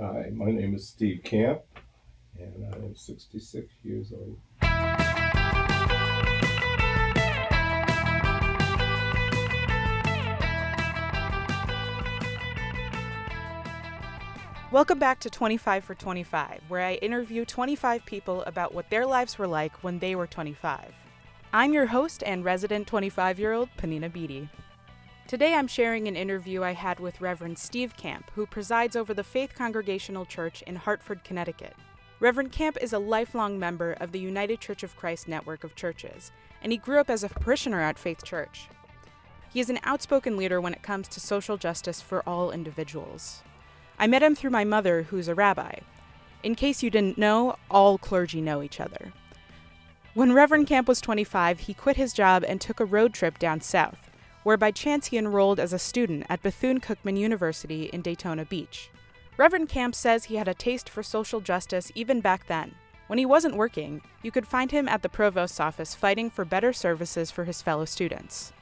Hi, my name is Steve Camp, and I am 66 years old. Welcome back to 25 for 25, where I interview 25 people about what their lives were like when they were 25. I'm your host and resident 25 year old, Panina Beatty. Today I'm sharing an interview I had with Reverend Steve Camp, who presides over the Faith Congregational Church in Hartford, Connecticut. Reverend Camp is a lifelong member of the United Church of Christ network of churches, and he grew up as a parishioner at Faith Church. He is an outspoken leader when it comes to social justice for all individuals. I met him through my mother, who's a rabbi. In case you didn't know, all clergy know each other. When Reverend Camp was 25, he quit his job and took a road trip down south, where by chance he enrolled as a student at Bethune Cookman University in Daytona Beach. Reverend Camp says he had a taste for social justice even back then. When he wasn't working, you could find him at the provost's office fighting for better services for his fellow students.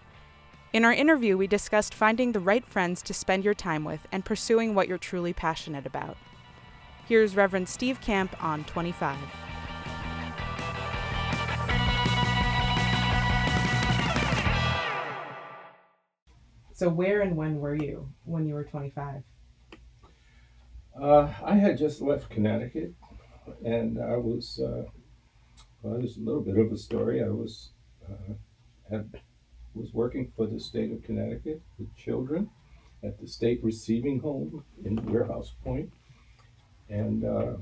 In our interview, we discussed finding the right friends to spend your time with and pursuing what you're truly passionate about. Here's Reverend Steve Camp on 25. So, where and when were you when you were 25? Uh, I had just left Connecticut, and I was, uh, well, there's a little bit of a story. I was, uh, had was working for the state of Connecticut with children at the state receiving home in Warehouse And uh,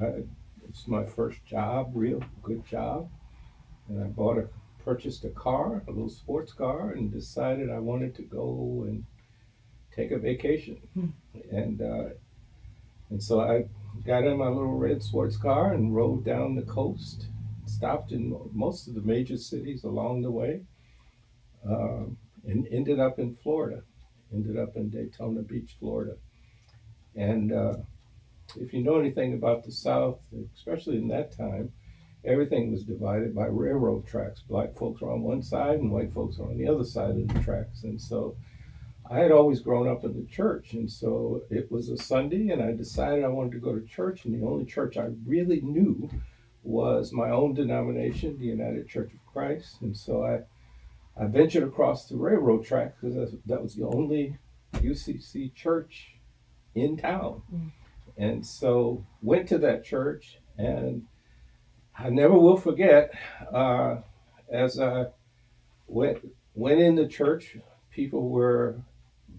I, it's my first job, real good job. And I bought a, purchased a car, a little sports car, and decided I wanted to go and take a vacation. Hmm. And uh, and so I got in my little red sports car and rode down the coast, stopped in most of the major cities along the way, um, and ended up in Florida, ended up in Daytona Beach, Florida. And uh, if you know anything about the South, especially in that time, everything was divided by railroad tracks. Black folks were on one side and white folks were on the other side of the tracks. And so I had always grown up in the church. And so it was a Sunday, and I decided I wanted to go to church. And the only church I really knew was my own denomination, the United Church of Christ. And so I I ventured across the railroad track because that was the only UCC church in town. Mm. And so went to that church and I never will forget uh, as I went went in the church, people were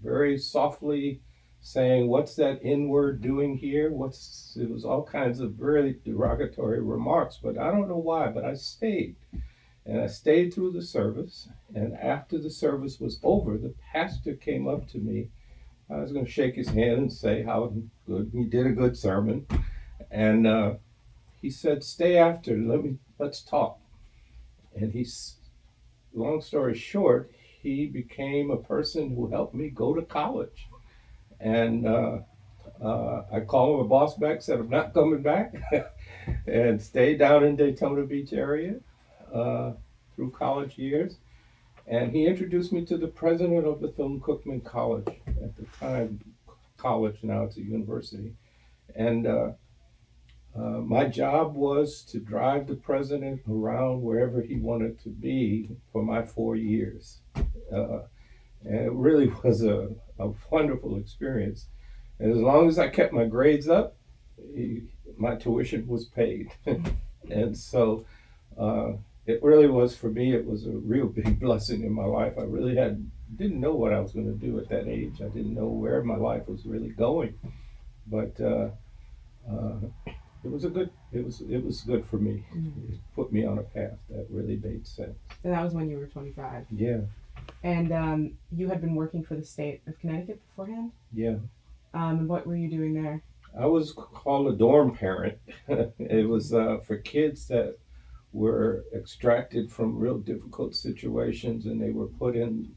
very softly saying, "What's that N-word doing here?" What's it was all kinds of very derogatory remarks, but I don't know why, but I stayed and I stayed through the service. And after the service was over, the pastor came up to me. I was going to shake his hand and say how good he did a good sermon. And uh, he said, "Stay after. Let me let's talk." And he's, long story short, he became a person who helped me go to college. And uh, uh, I called him a boss back, said I'm not coming back, and stayed down in Daytona Beach area uh, through college years. And he introduced me to the president of Bethune Cookman College at the time, college, now it's a university. And uh, my job was to drive the president around wherever he wanted to be for my four years. Uh, and it really was a, a wonderful experience. And as long as I kept my grades up, he, my tuition was paid. and so uh, it really was for me. It was a real big blessing in my life. I really had didn't know what I was going to do at that age. I didn't know where my life was really going, but uh, uh, it was a good. It was it was good for me. Mm-hmm. It put me on a path that really made sense. And that was when you were twenty five. Yeah. And um, you had been working for the state of Connecticut beforehand. Yeah. Um, and what were you doing there? I was called a dorm parent. it was uh, for kids that were extracted from real difficult situations and they were put in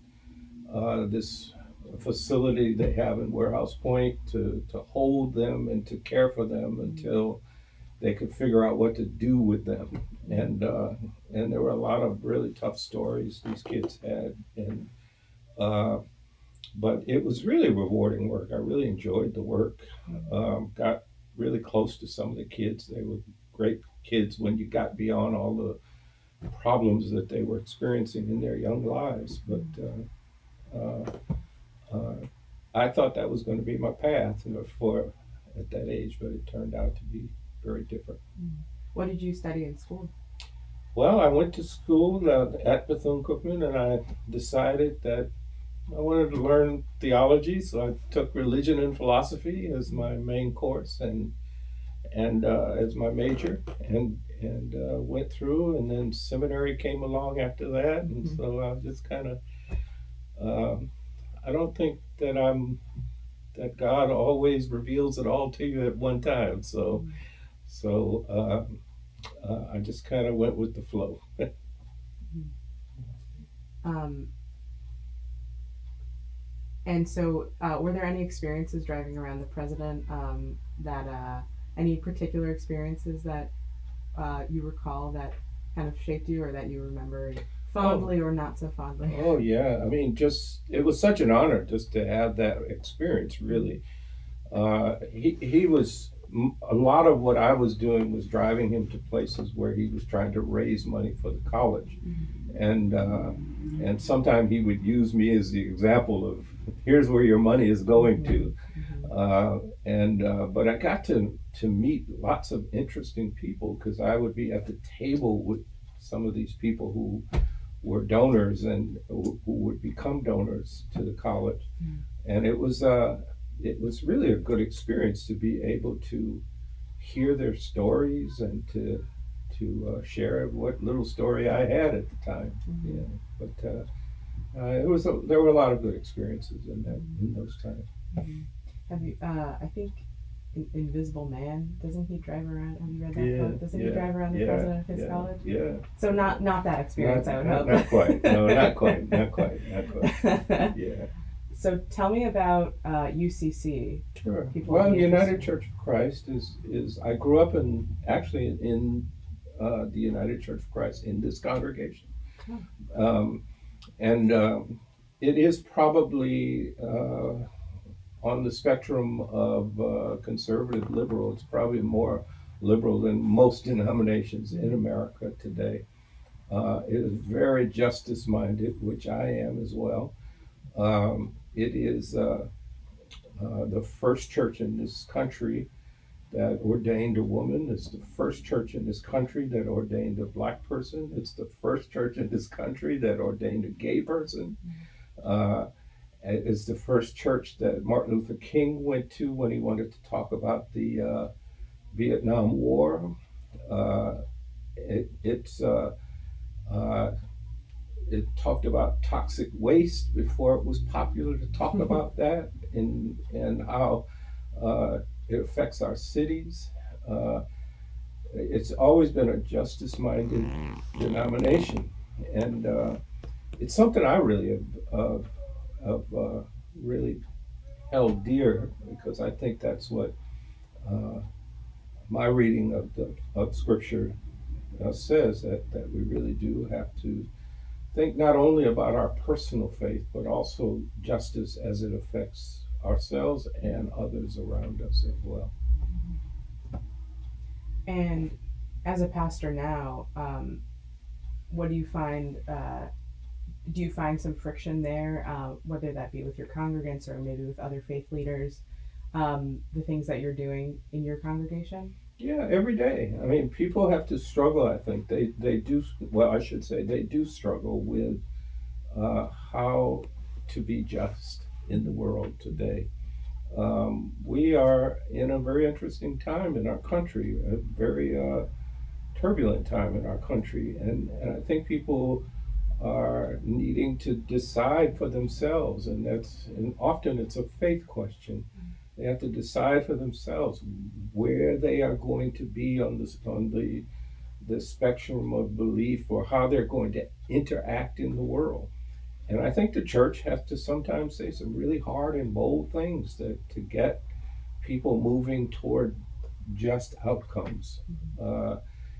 uh, this facility they have in Warehouse Point to, to hold them and to care for them until they could figure out what to do with them. And uh, and there were a lot of really tough stories these kids had. And uh, but it was really rewarding work. I really enjoyed the work. Um, got really close to some of the kids. They were great kids when you got beyond all the problems that they were experiencing in their young lives. But uh, uh, uh, I thought that was going to be my path for at that age, but it turned out to be very different. What did you study in school? Well, I went to school uh, at Bethune Cookman, and I decided that I wanted to learn theology, so I took religion and philosophy as my main course and and uh, as my major, and and uh, went through, and then seminary came along after that, and mm-hmm. so I just kind of. Um, I don't think that I'm that God always reveals it all to you at one time. So, mm-hmm. So uh, uh, I just kind of went with the flow. um, and so, uh, were there any experiences driving around the president um, that uh, any particular experiences that uh, you recall that kind of shaped you or that you remember fondly oh. or not so fondly? Oh yeah, I mean, just it was such an honor just to have that experience. Really, uh, he he was a lot of what I was doing was driving him to places where he was trying to raise money for the college, mm-hmm. and uh, and sometimes he would use me as the example of here's where your money is going to, mm-hmm. uh, and uh, but I got to to meet lots of interesting people because I would be at the table with some of these people who were donors and who would become donors to the college, mm-hmm. and it was uh, it was really a good experience to be able to hear their stories and to to uh, share what little story I had at the time. Mm-hmm. Yeah, but uh, uh, it was a, there were a lot of good experiences in that in those times. Mm-hmm. Have you? Uh, I think in, Invisible Man doesn't he drive around? Have you read that yeah, book? Doesn't yeah, he drive around the yeah, president of his yeah, college? Yeah. So not not that experience. Not, I would not, hope. Not quite. No, not quite. Not quite. Not quite. Yeah. So tell me about uh, UCC. Sure. People well, United Church of Christ is is I grew up in actually in uh, the United Church of Christ in this congregation, oh. um, and um, it is probably uh, on the spectrum of uh, conservative liberal. It's probably more liberal than most denominations in America today. Uh, it is very justice minded, which I am as well. Um, it is uh, uh, the first church in this country that ordained a woman. It's the first church in this country that ordained a black person. It's the first church in this country that ordained a gay person. Uh, it's the first church that Martin Luther King went to when he wanted to talk about the uh, Vietnam War. Uh, it, it's uh, uh, it talked about toxic waste before it was popular to talk mm-hmm. about that and and how uh, it affects our cities. Uh, it's always been a justice-minded denomination, and uh, it's something I really have, have uh, really held dear because I think that's what uh, my reading of the of Scripture uh, says that that we really do have to think not only about our personal faith, but also justice as it affects ourselves and others around us as well. And as a pastor now, um, what do you find? Uh, do you find some friction there, uh, whether that be with your congregants or maybe with other faith leaders? Um, the things that you're doing in your congregation? Yeah, every day. I mean, people have to struggle. I think they they do. Well, I should say they do struggle with uh, how to be just in the world today. Um, we are in a very interesting time in our country, a very uh, turbulent time in our country, and, and I think people are needing to decide for themselves, and that's and often it's a faith question. They have to decide for themselves where they are going to be on this on the the spectrum of belief or how they're going to interact in the world. And I think the church has to sometimes say some really hard and bold things to, to get people moving toward just outcomes. Mm-hmm. Uh,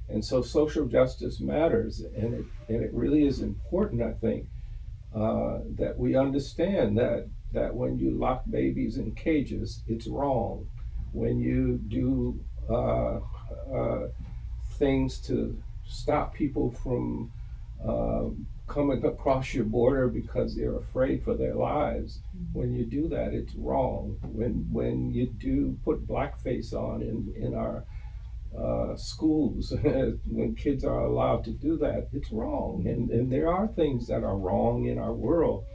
and so social justice matters, and it, and it really is important, I think, uh, that we understand that that when you lock babies in cages, it's wrong. When you do uh, uh, things to stop people from uh, coming across your border because they're afraid for their lives. Mm-hmm. When you do that, it's wrong. When when you do put blackface on in in our uh, schools, when kids are allowed to do that, it's wrong. And and there are things that are wrong in our world,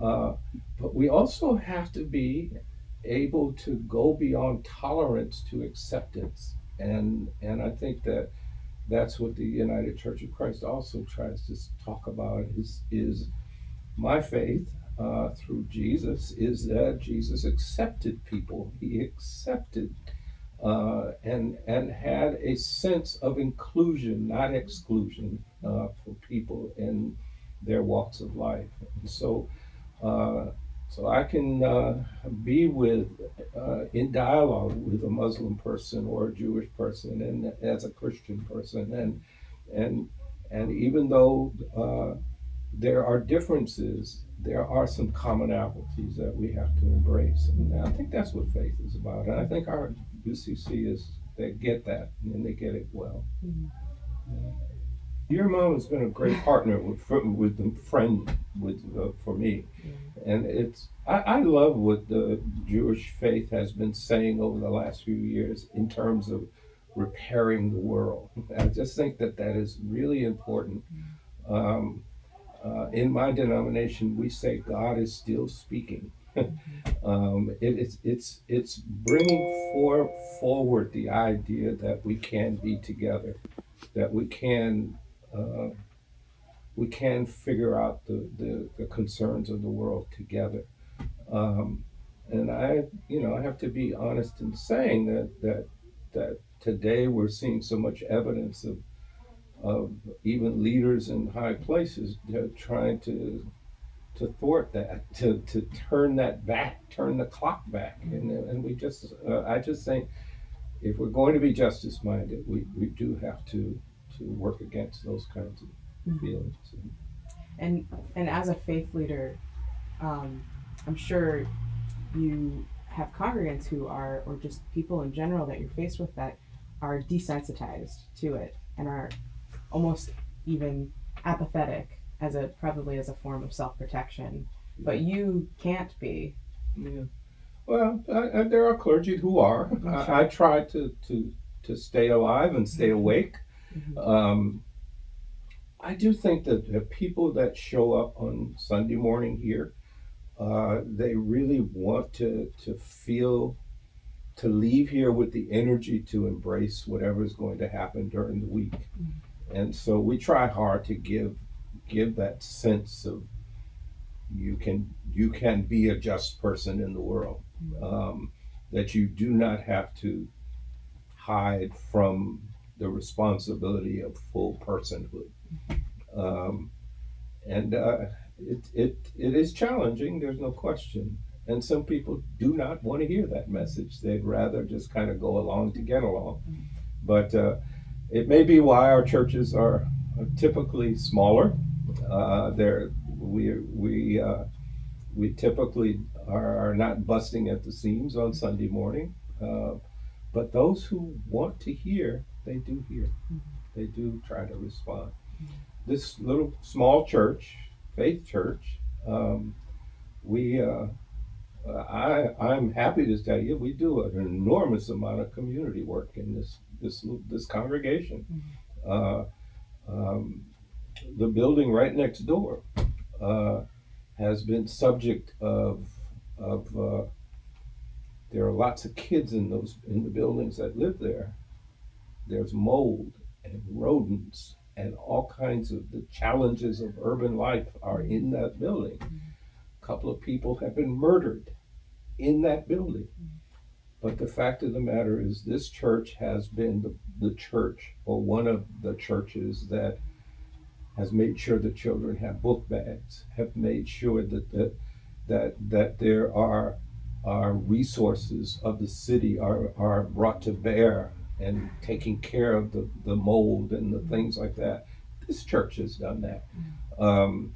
uh, but we also have to be able to go beyond tolerance to acceptance. And and I think that that's what the United Church of Christ also tries to talk about is is my faith uh, through Jesus is that Jesus accepted people. He accepted uh, and and had a sense of inclusion, not exclusion, uh, for people in their walks of life. And so so I can uh, be with, uh, in dialogue with a Muslim person or a Jewish person, and as a Christian person, and and and even though uh, there are differences, there are some commonalities that we have to embrace, and I think that's what faith is about. And I think our UCC is they get that and they get it well. Mm-hmm. Yeah. Your mom has been a great partner with with the friend with uh, for me, and it's I, I love what the Jewish faith has been saying over the last few years in terms of repairing the world. I just think that that is really important. Um, uh, in my denomination, we say God is still speaking. Mm-hmm. um, it, it's it's it's bringing for, forward the idea that we can be together, that we can uh, we can figure out the, the, the, concerns of the world together. Um, and I, you know, I have to be honest in saying that that that today we're seeing so much evidence of of even leaders in high places trying to to thwart that, to, to turn that back, turn the clock back, and and we just, uh, I just think, if we're going to be justice minded, we, we do have to to work against those kinds of mm-hmm. feelings. And and as a faith leader, um, I'm sure you have congregants who are, or just people in general that you're faced with that are desensitized to it and are almost even apathetic as a probably as a form of self protection. But you can't be. Yeah. Well, I, I, there are clergy who are. Sure. I, I, try to, to to stay alive and stay mm-hmm. awake. Mm-hmm. Um, I do think that the people that show up on Sunday morning here, uh, they really want to to feel to leave here with the energy to embrace whatever is going to happen during the week. Mm-hmm. And so we try hard to give give that sense of you can you can be a just person in the world. Mm-hmm. Um, that you do not have to hide from the responsibility of full personhood. Um, and uh, it, it, it is challenging, there's no question. And some people do not want to hear that message. They'd rather just kind of go along to get along. But uh, it may be why our churches are, are typically smaller. Uh, we, we, uh, we typically are, are, not busting at the seams on Sunday morning. Uh, but those who want to hear they do hear. Mm-hmm. They do try to respond. Mm-hmm. This little small church, faith church, um, we, uh, I, I'm happy to tell you, we do an enormous amount of community work in this this this congregation. Mm-hmm. Uh, um, the building right next door uh, has been subject of of uh, there are lots of kids in those in the buildings that live there there's mold and rodents and all kinds of the challenges of urban life are in that building. A couple of people have been murdered in that building. Mm-hmm. But the fact of the matter is, this church has been the, the church or one of the churches that has made sure the children have book bags, have made sure that the, that that there are are resources of the city are, are brought to bear and taking care of the, the mold and the things like that. This church has done that. Um,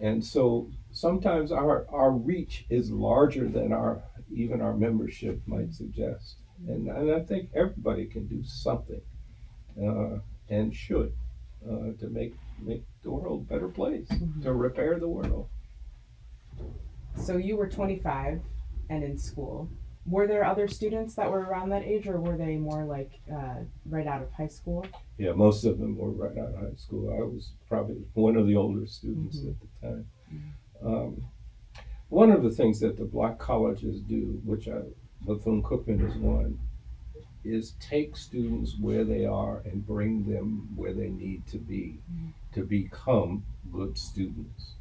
and so sometimes our our reach is larger than our even our membership might suggest, and and I think everybody can do something, uh, and should, uh, to make make the world a better place, Mhm. to repair the world. So you were 25 and in school. Were there other students that were around that age, or were they more like uh, right out of high school? Yeah, most of them were right out of high school. I was probably one of the older students Mhm. at the time. Um, one of the things that the black colleges do, which I, Bethune Cookman is one, is take students where they are and bring them where they need to be to become good students.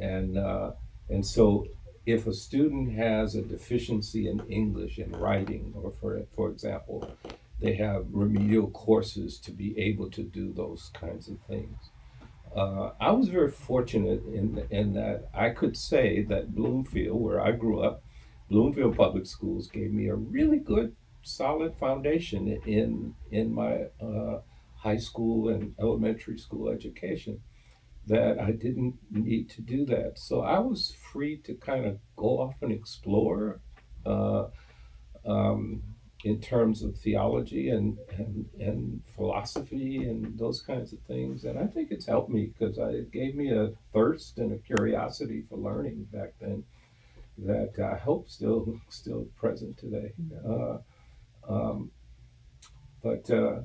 And uh, and so, if a student has a deficiency in English and writing, or for for example, they have remedial courses to be able to do those kinds of things. Uh, I was very fortunate in in that I could say that Bloomfield, where I grew up, Bloomfield Public Schools gave me a really good, solid foundation in in my uh, high school and elementary school education. That I didn't need to do that, so I was free to kind of go off and explore. Uh, um, in terms of theology and, and, and philosophy and those kinds of things. And I think it's helped me because it gave me a thirst and a curiosity for learning back then that I hope still still present today. Uh, um, but uh,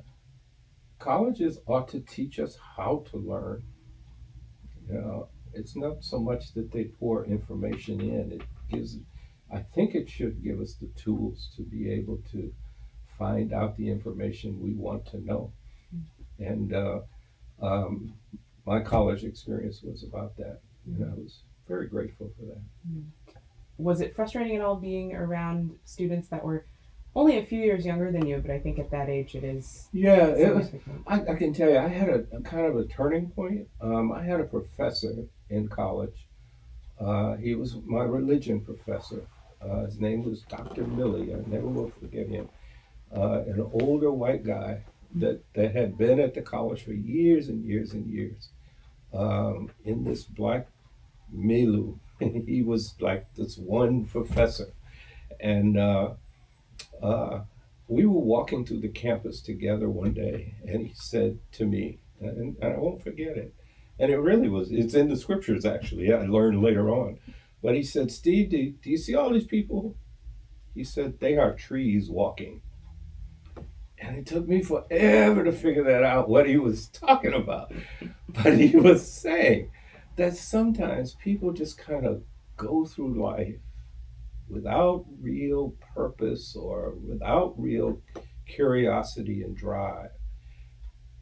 colleges ought to teach us how to learn. Know, it's not so much that they pour information in; it gives I think it should give us the tools to be able to find out the information we want to know. And uh, um, my college experience was about that. And I was very grateful for that. Was it frustrating at all being around students that were only a few years younger than you? But I think at that age it is. Yeah, it was. I, I can tell you, I had a, a kind of a turning point. Um, I had a professor in college. Uh, he was my religion professor. Uh, his name was Dr. Millie. I never will forget him. Uh, an older white guy that, that had been at the college for years and years and years um, in this black milieu. he was like this one professor. And uh, we were walking through the campus together one day, and he said to me, and, and I won't forget it, and it really was, it's in the scriptures actually, I learned later on. But he said, Steve, do, do you see all these people? He said, they are trees walking. And it took me forever to figure that out, what he was talking about. But he was saying that sometimes people just kind of go through life without real purpose or without real curiosity and drive.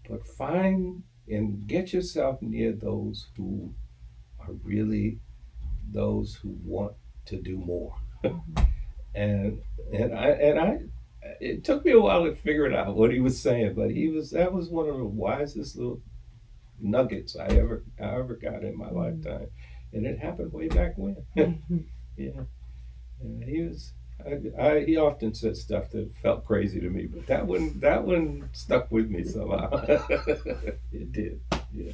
But find and get yourself near those who are really those who want to do more. and and I and I it took me a while to figure it out what he was saying, but he was that was one of the wisest little nuggets I ever I ever got in my lifetime. And it happened way back when. Mhm. Yeah, he was. I, I, he often said stuff that felt crazy to me, but that one that one stuck with me somehow. it did. Yeah.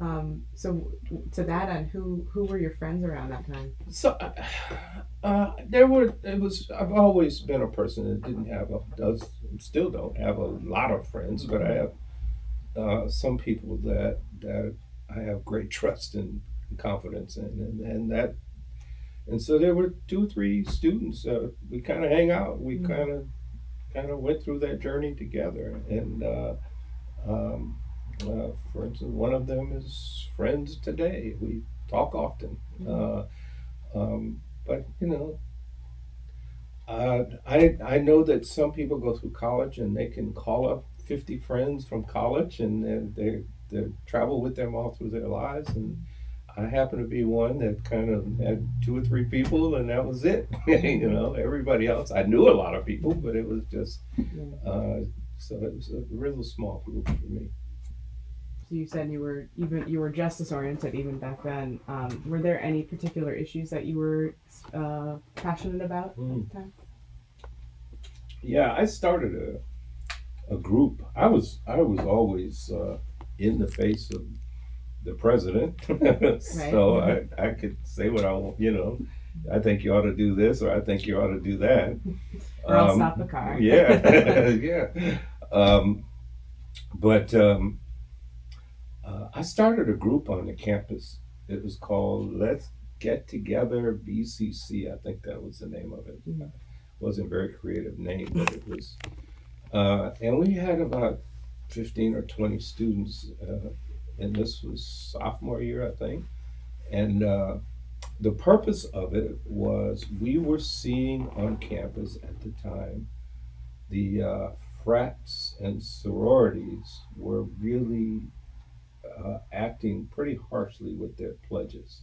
Um, so to that end, who who were your friends around that time? So, uh, uh, there were. It was. I've always been a person that didn't have a does still don't have a lot of friends, but I have uh, some people that that I have great trust and confidence in, and, and that. And so there were two, three students. Uh, we kind of hang out. We kind of, kind of went through that journey together. And uh, um, uh, for instance, one of them is friends today. We talk often. Uh, um, but you know, uh, I I know that some people go through college and they can call up fifty friends from college and then they they travel with them all through their lives and. I happened to be one that kind of had two or three people, and that was it. you know, everybody else, I knew a lot of people, but it was just uh, so it was a real small group for me. So you said you were even you were justice oriented even back then. Um, were there any particular issues that you were uh, passionate about Mm. at the time? Yeah, I started a a group. I was I was always uh, in the face of the president, so I, I could say what I want. You know, I think you ought to do this, or I think you ought to do that. or I'll um, stop the car. yeah, yeah. Um, but um, uh, I started a group on the campus. It was called Let's Get Together BCC. I think that was the name of it. Mm-hmm. wasn't a very creative name, but it was. Uh, and we had about 15 or 20 students, uh, and this was sophomore year, I think. And uh, the purpose of it was we were seeing on campus at the time the uh, frats and sororities were really uh, acting pretty harshly with their pledges.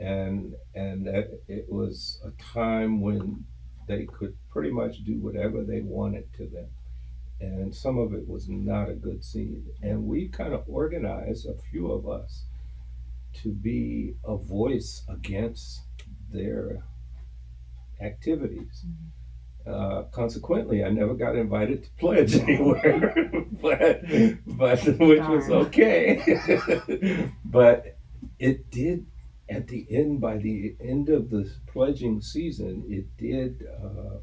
And, and it was a time when they could pretty much do whatever they wanted to them. And some of it was not a good scene. And we kind of organized, a few of us, to be a voice against their activities. Mm-hmm. Uh, consequently, I never got invited to pledge anywhere, but, but which was okay. but it did, at the end, by the end of the pledging season, it did. Uh,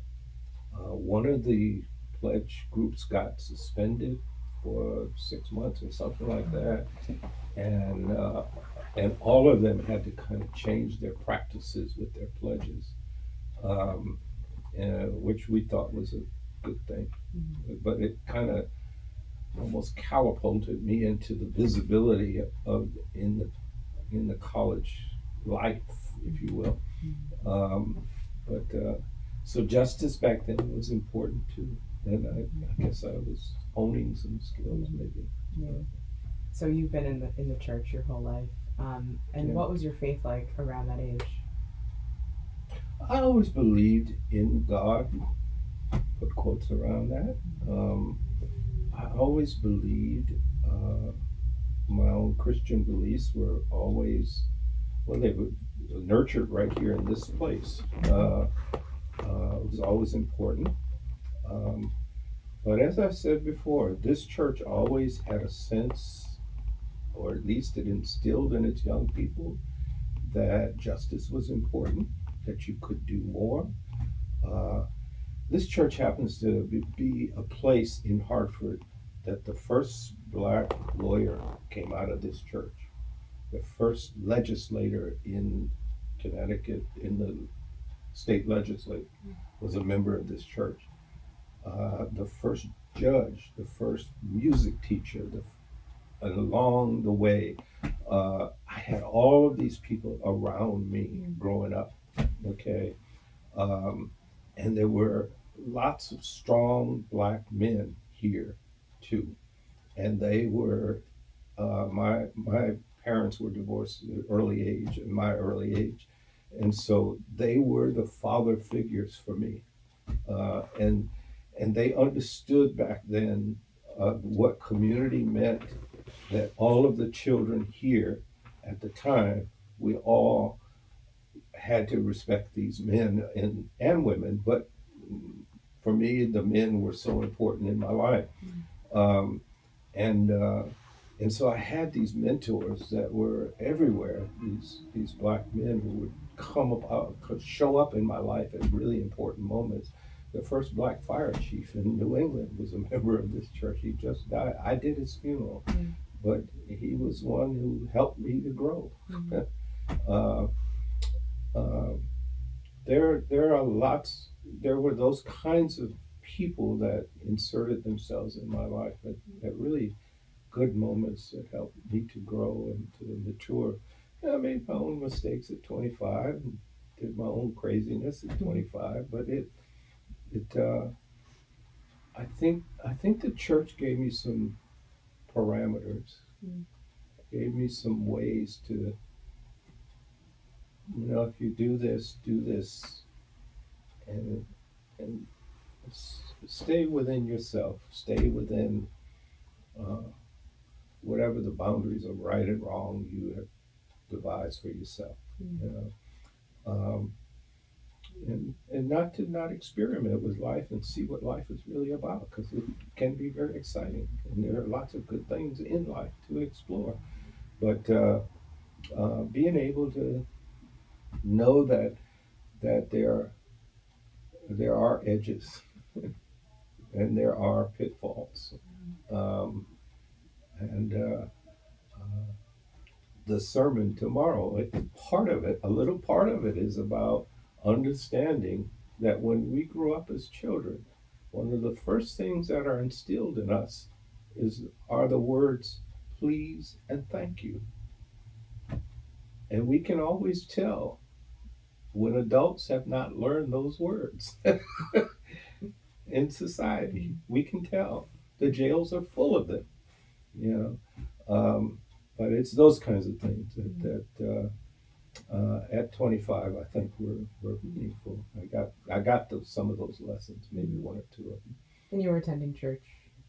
uh, one of the pledge groups got suspended for six months or something like that, and uh, and all of them had to kind of change their practices with their pledges. Um, uh, which we thought was a good thing. Mm-hmm. But it kind of almost catapulted me into the visibility of, of, in the in the college life, if you will. Mm-hmm. Um, but uh, so justice back then was important too, and I, I guess I was owning some skills maybe. Yeah. So you've been in the in the church your whole life, um, and yeah. what was your faith like around that age? I always believed in God. Put quotes around that. Um, I always believed uh, my own Christian beliefs were always well, they were nurtured right here in this place. Uh, uh, it was always important. Um, but as I said before, this church always had a sense, or at least it instilled in its young people, that justice was important that you could do more. Uh, this church happens to be a place in Hartford that the first black lawyer came out of this church. The first legislator in Connecticut, in the state legislature, was a member of this church. Uh, the first judge, the first music teacher, the, along the way, uh, I had all of these people around me growing up okay? Um, and there were lots of strong black men here too. And they were, uh, my, my parents were divorced at an early age, in my early age. And so they were the father figures for me. Uh, and, and they understood back then uh, what community meant that all of the children here at the time, we all had to respect these men and, and women, but for me, the men were so important in my life. Um, and, uh, and so I had these mentors that were everywhere, these, these black men who would come up, could show up in my life at really important moments. The first black fire chief in New England was a member of this church. He just died. I did his funeral, mm. but he was one who helped me to grow. Mm. uh, uh, there there are lots there were those kinds of people that inserted themselves in my life at, at really good moments that helped me to grow and to mature. I made my own mistakes at 25 and did my own craziness at 25, but it it uh, I think I think the church gave me some parameters, mm. gave me some ways to you know, if you do this, do this, and and stay within yourself, stay within uh, whatever the boundaries of right and wrong you have devised for yourself. Mm-hmm. You know, um, and and not to not experiment with life and see what life is really about because it can be very exciting and there are lots of good things in life to explore. But uh, uh, being able to know that that there there are edges and there are pitfalls, um, and uh, uh, the sermon tomorrow, it, part of it, a little part of it, is about understanding that when we grow up as children, one of the first things that are instilled in us is are the words please and thank you. And we can always tell when adults have not learned those words in society. We can tell. The jails are full of them, you know. Um, but it's those kinds of things that, that uh, uh, at 25, I think we were, were meaningful. I got I got those, some of those lessons, maybe one or two of them. And you were attending church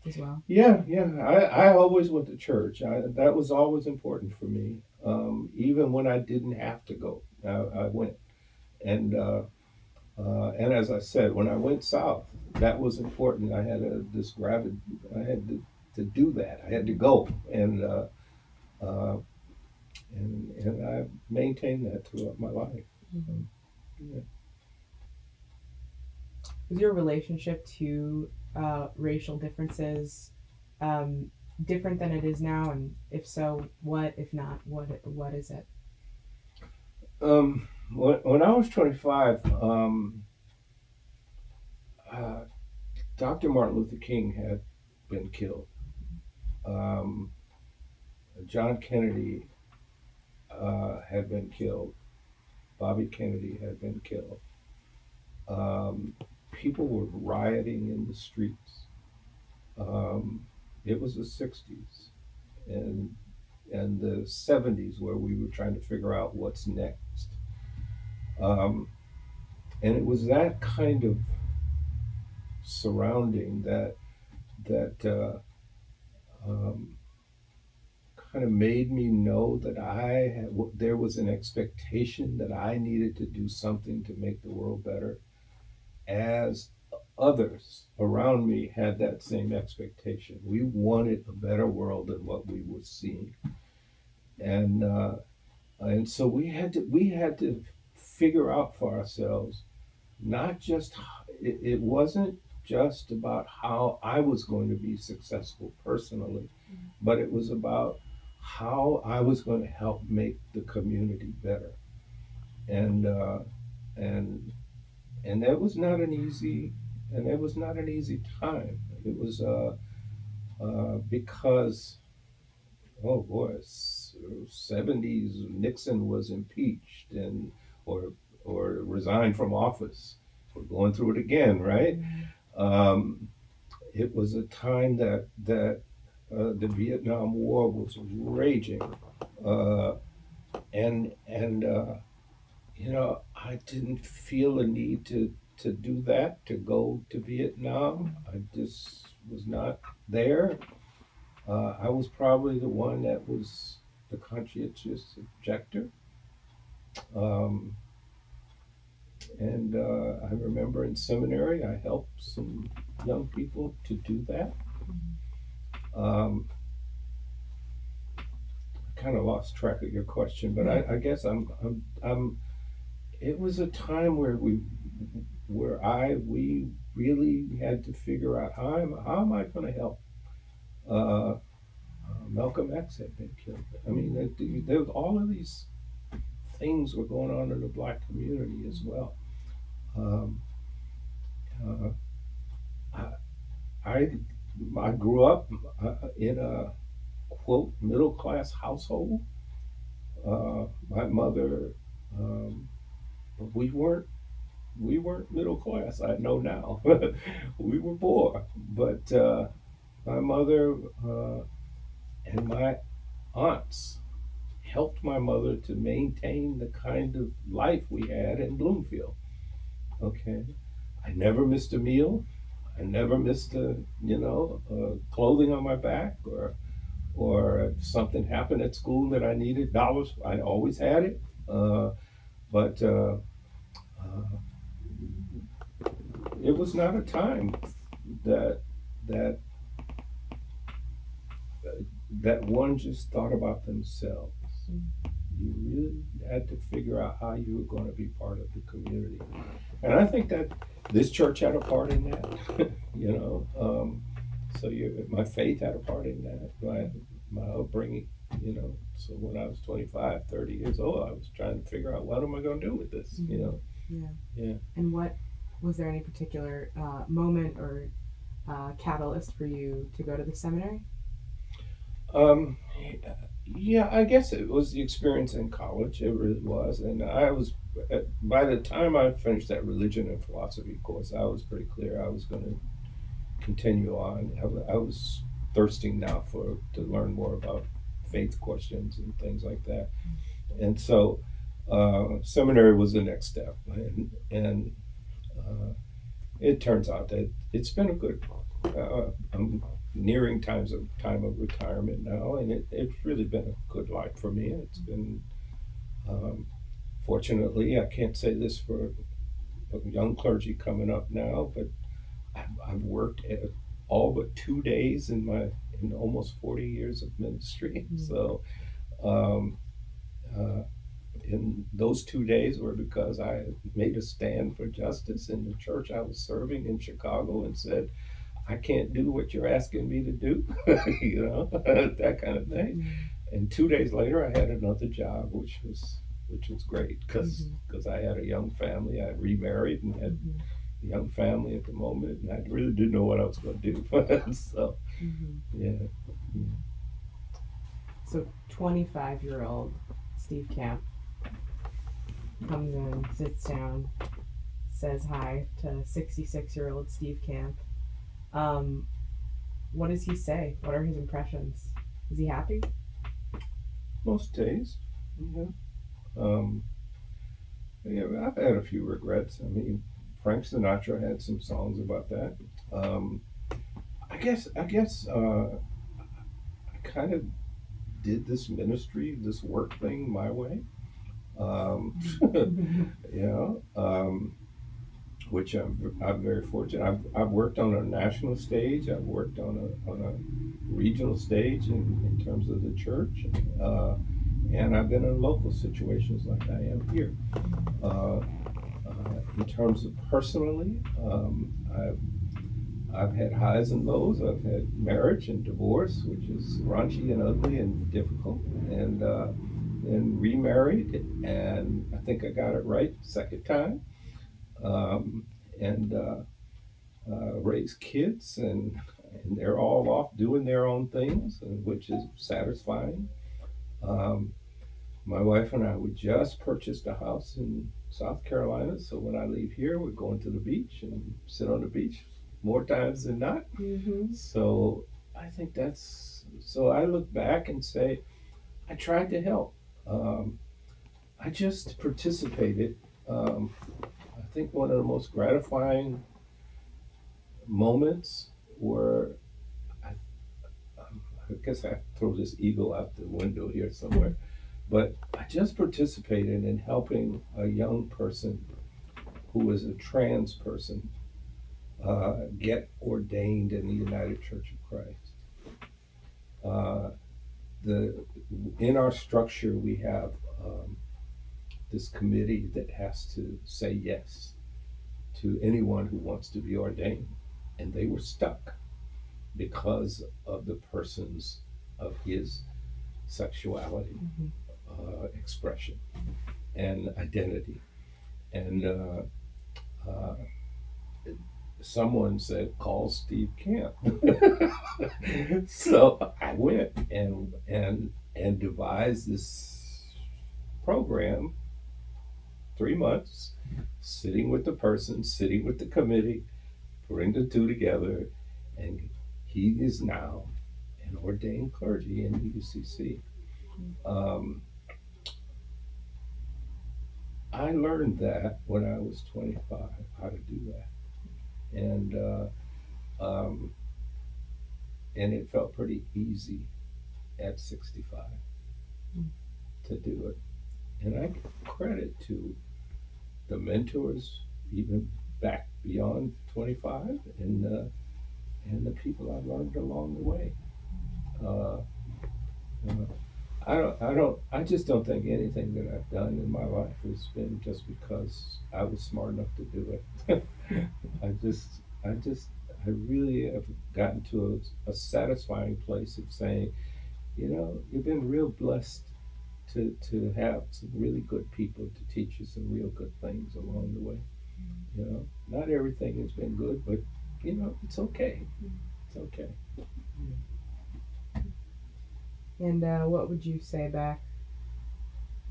as well. Yeah, yeah. I, I always went to church. I, that was always important for me. Um, even when I didn't have to go, I, I went. And uh, uh, and as I said, when I went south, that was important. I had a, this gravid. I had to, to do that. I had to go, and uh, uh, and and I've maintained that throughout my life. Mm-hmm. yeah. Is your relationship to uh, racial differences um, different than it is now? And if so, what? If not, what? What is it? Um, when, when I was 25, um, uh, Dr. Martin Luther King had been killed. Um, John Kennedy uh, had been killed. Bobby Kennedy had been killed. Um, people were rioting in the streets. Um, it was the 60s and and the 70s where we were trying to figure out what's next. Um, and it was that kind of surrounding that that uh, um, kind of made me know that I had, there was an expectation that I needed to do something to make the world better, as others around me had that same expectation. We wanted a better world than what we were seeing, and uh, and so we had to we had to figure out for ourselves, not just it, it wasn't just about how I was going to be successful personally, mm-hmm. but it was about how I was going to help make the community better. And uh, and and that was not an easy and it was not an easy time. It was uh, uh, because oh boy, seventies Nixon was impeached and or or resigned from office. We're going through it again, right? Mm-hmm. Um, it was a time that that uh, the Vietnam War was raging, uh, and and uh, you know I didn't feel a need to to do that to go to Vietnam. I just was not there. Uh, I was probably the one that was the conscientious objector. Um, and uh, I remember in seminary, I helped some young people to do that. Um, I kind of lost track of your question, but I, I guess I'm, I'm, I'm, it was a time where we, where I, we really had to figure out how am, how am I going to help? Uh, Malcolm X had been killed. I mean, there, there all of these things were going on in the black community as well. Um, uh, I, I I grew up uh, in a quote middle class household. Uh, my mother, um, we weren't we weren't middle class. I know now. we were poor, but uh, my mother uh, and my aunts helped my mother to maintain the kind of life we had in Bloomfield. Okay, I never missed a meal. I never missed a, you know, uh, clothing on my back or, or something happened at school that I needed dollars, I always had it. Uh, but uh, uh, it was not a time that that that one just thought about themselves. You really had to figure out how you were going to be part of the community, and I think that this church had a part in that. you know, um, so you, my faith had a part in that. My my upbringing, you know. So when I was 25, 30 years old, I was trying to figure out what am I going to do with this, you know. Yeah. Yeah. And what was there any particular uh, moment or uh, catalyst for you to go to the seminary? Um, yeah, I guess it was the experience in college. It really was, and I was. By the time I finished that religion and philosophy course, I was pretty clear I was going to continue on. I, I was thirsting now for to learn more about faith questions and things like that, and so uh, seminary was the next step, and and uh, it turns out that it's been a good. Uh, I'm nearing times of time of retirement now, and it, it's really been a good life for me. It's been, um, fortunately, I can't say this for young clergy coming up now, but I've, I've worked at all but two days in my in almost 40 years of ministry. Mm-hmm. So, um, uh, in those two days were because I made a stand for justice in the church I was serving in Chicago and said, I can't do what you're asking me to do, you know, that kind of thing. Mm-hmm. And two days later, I had another job, which was which was great because because mm-hmm. I had a young family. I remarried and had mm-hmm. a young family at the moment, and I really didn't know what I was going to do. so, mm-hmm. yeah. yeah. So, 25 year old Steve Camp comes in, sits down, says hi to 66 year old Steve Camp um, what does he say? What are his impressions? Is he happy? Most days, yeah. Um, yeah, I've had a few regrets. I mean, Frank Sinatra had some songs about that. Um, I guess, I guess, uh, I kind of did this ministry, this work thing my way. Um, you know, um, which I'm, I'm very fortunate. I've, I've worked on a national stage. I've worked on a, on a regional stage in, in terms of the church. Uh, and I've been in local situations like I am here. Uh, uh, in terms of personally, um, I've, I've had highs and lows. I've had marriage and divorce, which is raunchy and ugly and difficult. And uh, then remarried, and I think I got it right second time um, and uh, uh, raise kids, and, and they're all off doing their own things, which is satisfying. Um, my wife and I, we just purchased a house in South Carolina, so when I leave here, we're going to the beach and sit on the beach more times than not. Mm-hmm. So I think that's so. I look back and say, I tried to help. Um, I just participated. Um, I think one of the most gratifying moments were, I, I guess I throw this eagle out the window here somewhere, but I just participated in helping a young person who was a trans person uh, get ordained in the United Church of Christ. Uh, the in our structure we have um, this committee that has to say yes to anyone who wants to be ordained. And they were stuck because of the person's, of his sexuality mm-hmm. Uh, expression and identity. And uh, uh, someone said, call Steve Camp. so I went and, and, and devised this program three months, sitting with the person, sitting with the committee, putting the two together, and he is now an ordained clergy in the UCC. Um, I learned that when I was 25, how to do that. And, uh, um, and it felt pretty easy at 65 mm. to do it. And I give credit to the mentors, even back beyond 25, and uh, and the people I've learned along the way. Uh, Uh, I don't, I don't, I just don't think anything that I've done in my life has been just because I was smart enough to do it. I just, I just, I really have gotten to a, a satisfying place of saying, you know, you've been real blessed to, to have some really good people to teach you some real good things along the way. Mm-hmm. You know, not everything has been good, but you know, it's okay. It's okay. Mm-hmm. And uh, what would you say back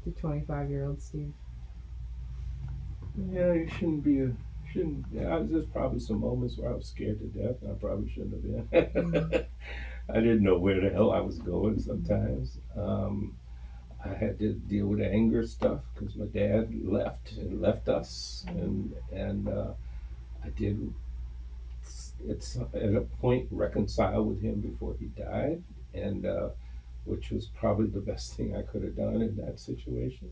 to 25 year old Steve? Yeah, you shouldn't be a shouldn't. Yeah, there's probably some moments where I was scared to death. I probably shouldn't have been. I didn't know where the hell I was going. Sometimes um, I had to deal with anger stuff because my dad left and left us, and and uh, I did. It's at a point reconcile with him before he died, and uh, which was probably the best thing I could have done in that situation.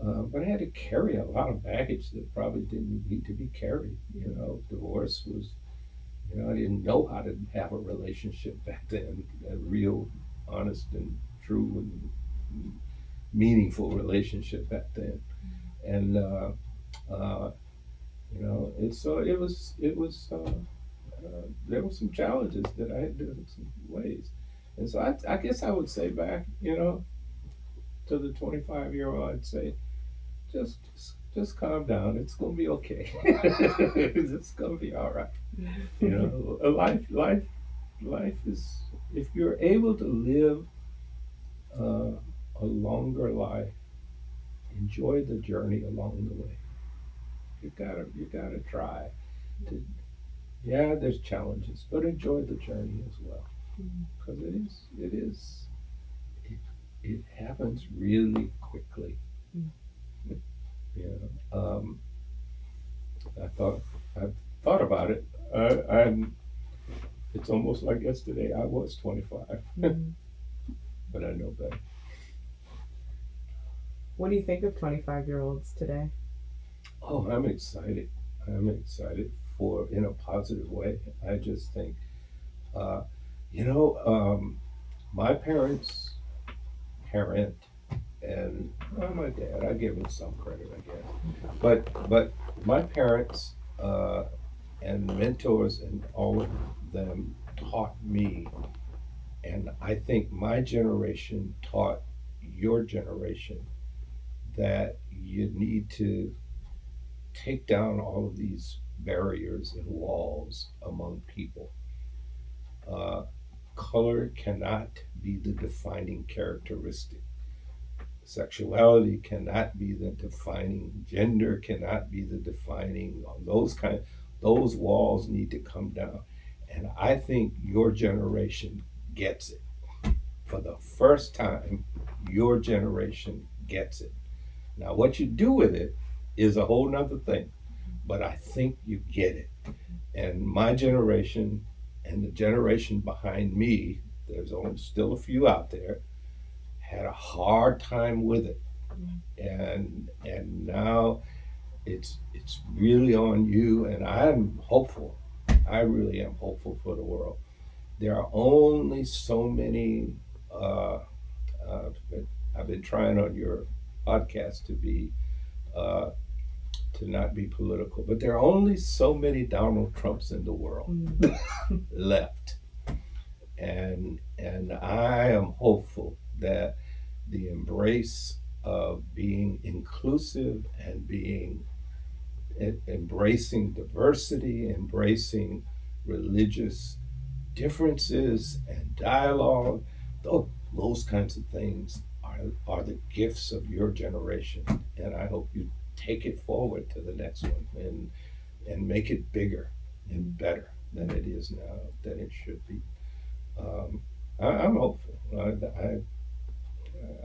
Uh, but I had to carry a lot of baggage that probably didn't need to be carried. You know, divorce was, you know, I didn't know how to have a relationship back then, a real, honest and true and meaningful relationship back then. And, uh, uh, you know, and so it was, it was, uh, uh, there were some challenges that I had to, some ways. And so I, I guess I would say back, you know, to the 25 year old, I'd say, just, just, just calm down. It's gonna be okay. it's gonna be all right. You know, life, life, life is. If you're able to live uh, a longer life, enjoy the journey along the way. You gotta, you gotta try to. Yeah, there's challenges, but enjoy the journey as well because it is it is. It, it happens really quickly. Mm. know um, i thought i thought about it. I, i'm it's almost like yesterday i was 25 Mhm. but i know better. What do you think of 25 year olds today? oh i'm excited. I'm excited for in a positive way. I just think uh, you know um, my parents parent and well, my dad i give him some credit i guess. But but my parents uh, and mentors and all of them taught me. And i think my generation taught your generation that you need to take down all of these barriers and walls among people. Uh, color cannot be the defining characteristic. Sexuality cannot be the defining. Gender cannot be the defining. Those kind, those walls need to come down, and I think your generation gets it. For the first time, your generation gets it. Now, what you do with it is a whole nother thing, but I think you get it. And my generation and the generation behind me, there's only still a few out there, had a hard time with it. And and now it's it's really on you and I'm hopeful. I really am hopeful for the world. There are only so many uh, uh, I've been trying on your podcast to be uh, to not be political, but there are only so many Donald Trumps in the world Mm. left. And and I am hopeful that the embrace of being inclusive and being embracing diversity, embracing religious differences and dialogue, tho- those kinds of things are, are the gifts of your generation. And I hope you take it forward to the next one and and make it bigger and better than it is now, than it should be. Um, I, I'm hopeful. I,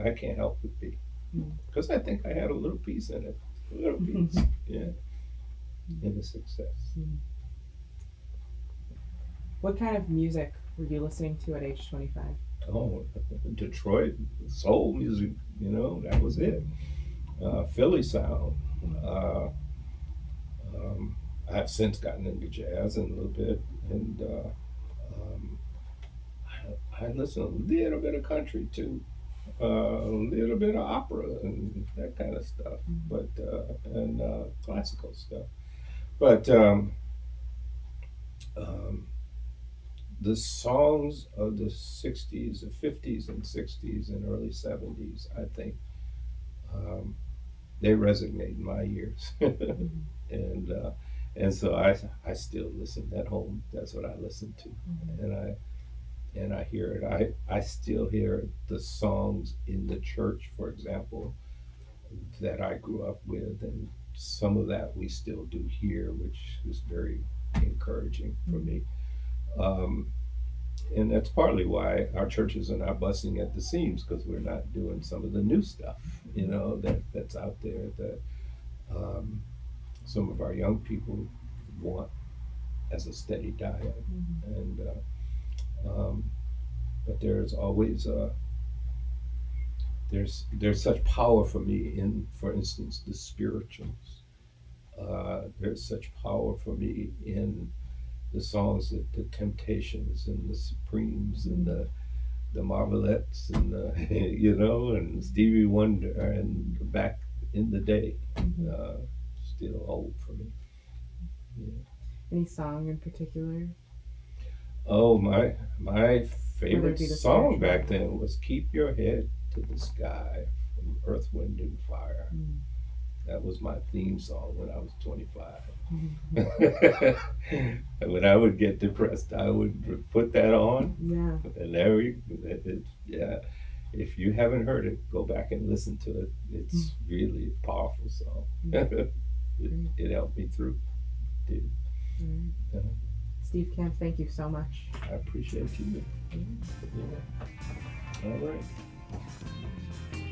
I, I can't help but be. Mm-hmm. Because I think I had a little piece in it. A little mm-hmm. piece, yeah, in the success. Mm-hmm. What kind of music were you listening to at age 25? Oh, Detroit soul music, you know, that was it. Uh, Philly sound. Uh, um, I've since gotten into jazz and a little bit, and uh, um, I listen a little bit of country too, uh, a little bit of opera and that kind of stuff, Mhm. but uh, and uh, classical stuff. But um, um, the songs of the '60s, the '50s, and '60s and early '70s, I think um, they resonate in my ears, and uh, and so I I still listen at home. That's what I listen to Mhm. and I and I hear it. I I still hear the songs in the church, for example, that I grew up with, and some of that we still do here, which is very encouraging for me. Um, and that's partly why our churches are not busting at the seams because we're not doing some of the new stuff, you know, that that's out there that um, some of our young people want as a steady diet Mhm. and uh, um, but there's always uh, there's there's such power for me in for instance the spirituals uh, there's such power for me in the songs that the temptations and the supremes and the the marvelettes and the, you know and stevie wonder and back in the day Mhm. uh, still old for me Any song in particular? Oh my my favorite it be the song back then was "Keep Your Head to the Sky" from Earth, Wind and Fire. Mm. That was my theme song when I was 25. Mhm. and when I would get depressed, I would put that on, Yeah. and there we, it, it, yeah. If you haven't heard it, go back and listen to it. It's mm. really a powerful song. Mm. it, it helped me through. Right. Yeah. Steve Camp, thank you so much. I appreciate you. Mm-hmm. Yeah. All right.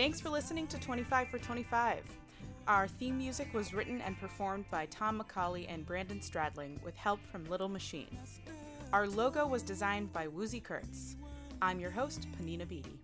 Thanks for listening to 25 for 25. Our theme music was written and performed by Tom McCauley and Brandon Stradling with help from Little Machine. Our logo was designed by Woozy Kurtz. I'm your host, Panina Beatty.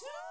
two